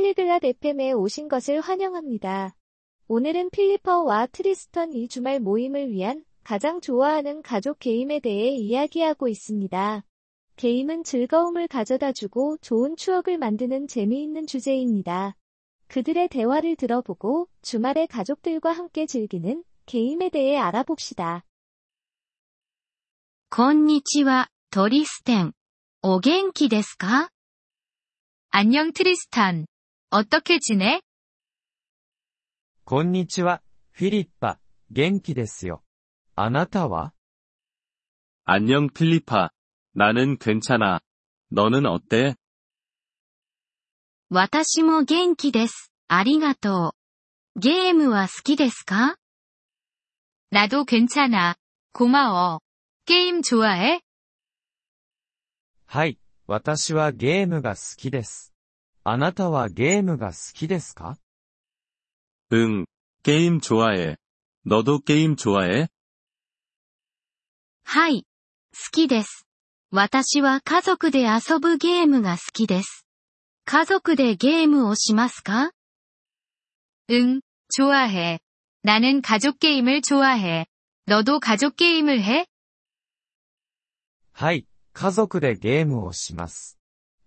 팔리글랏 FM에 오신 것을 환영합니다. 오늘은 필리퍼와 트리스턴 이 주말 모임을 위한 가장 좋아하는 가족 게임에 대해 이야기하고 있습니다. 게임은 즐거움을 가져다 주고 좋은 추억을 만드는 재미있는 주제입니다. 그들의 대화를 들어보고 주말에 가족들과 함께 즐기는 게임에 대해 알아봅시다. こんにちは、トリステン。お元気ですか 안녕 트리스탄. 어떻게 지내? こんにちは、フィリッパ、元気ですよ。あなたは 안녕 필리파. 나는 괜찮아. 너는 어때? 私も元気です。ありがとう。ゲームは好きですか 나도 괜찮아. 고마워. 게임 좋아해? はい、私はゲームが好きです。 あなたはゲームが好きですか 응. 게임 좋아해. 너도 게임 좋아해? はい。好きです。私は家族で遊ぶゲームが好きです。家族でゲームをしますか 응, 좋아해. 나는 가족 게임을 좋아해. 너도 가족 게임을 해? はい、家族でゲームをします。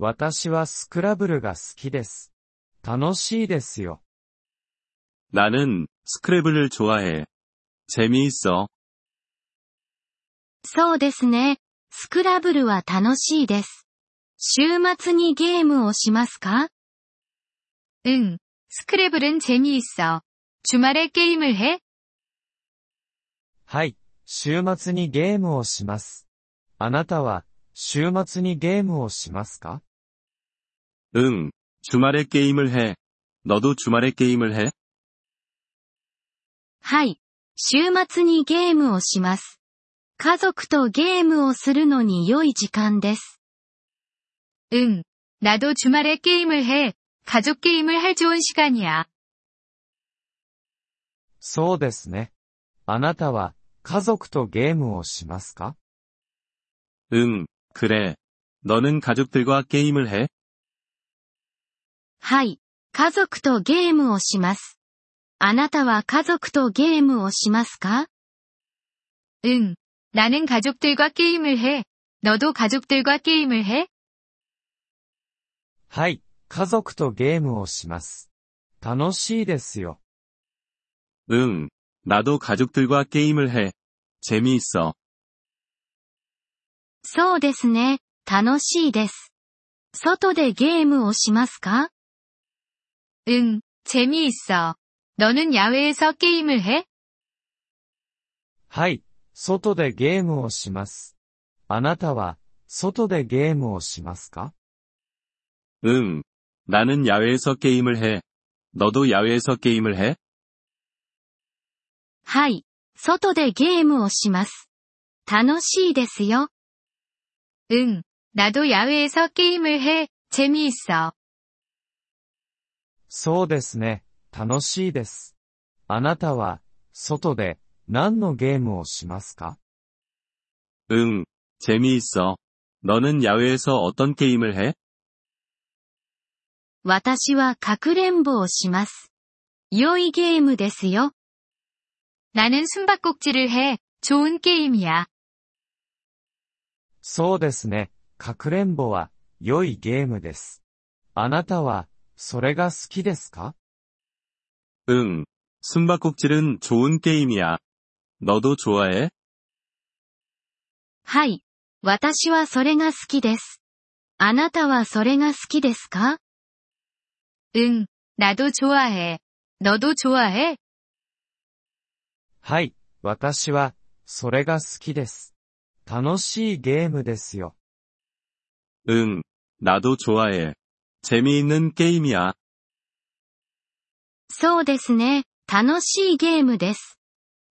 私はスクラブルが好きです。楽しいですよ。 나는 스크래블을 좋아해. 재미있어. そうですね。スクラブルは楽しいです。週末にゲームをしますか 응, 스크래블은 재미있어. 주말에 게임을 해? はい、週末にゲームをします。あなたは、週末にゲームをしますか 응. 주말에 게임을 해. 너도 주말에 게임을 해? はい。週末にゲームをします。家族とゲームをするのに良い時間です。 응, 나도 주말에 게임을 해. 가족 게임을 할 좋은 시간이야. そうですね。あなたは、家族とゲームをしますか 응. 그래. 너는 가족들과 게임을 해? はい。家族とゲームをします。あなたは家族とゲームをしますか 응, 나는 가족들과 게임을 해. 너도 가족들과 게임을 해? はい、家族とゲームをします。楽しいですよ。 응. 나도 가족들과 게임을 해. 재미있어. そうですね。楽しいです。外でゲームをしますか 응, 재미있어. 너는 야외에서 게임을 해? はい、外でゲームをします。あなたは、外でゲームをしますか 응. 나는 야외에서 게임을 해. 너도 야외에서 게임을 해? はい。外でゲームをします。楽しいですよ。 응, 나도 야외에서 게임을 해. 재미있어. そうですね、楽しいです。あなたは、外で、何のゲームをしますか 응. 재미있어. 너는 야외에서 어떤 게임을 해? 私はかくれんぼをします。良いゲームですよ。 나는 숨바꼭질을 해. 좋은 게임이야. そうですね、かくれんぼは、良いゲームです。あなたは、 それが好きですか 응. 숨바꼭질은 좋은 게임이야. 너도 좋아해? はい。私はそれが好きです。あなたはそれが好きですか 응, 나도 좋아해. 너도 좋아해? はい、私は、それが好きです。楽しいゲームですよ。 응. 나도 좋아해. 재미있는 게임이야. そうですね。楽しいゲームです。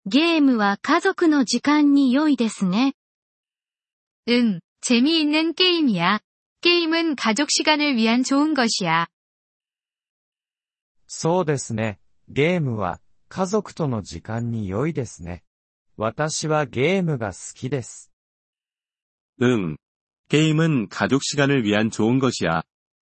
ゲームは家族の時間に良いですね。 응, 재미있는 게임이야. 게임은 가족 시간을 위한 좋은 것이야. そうですね。ゲームは家族との時間に良いですね。私はゲームが好きです。 응. 게임은 가족 시간을 위한 좋은 것이야.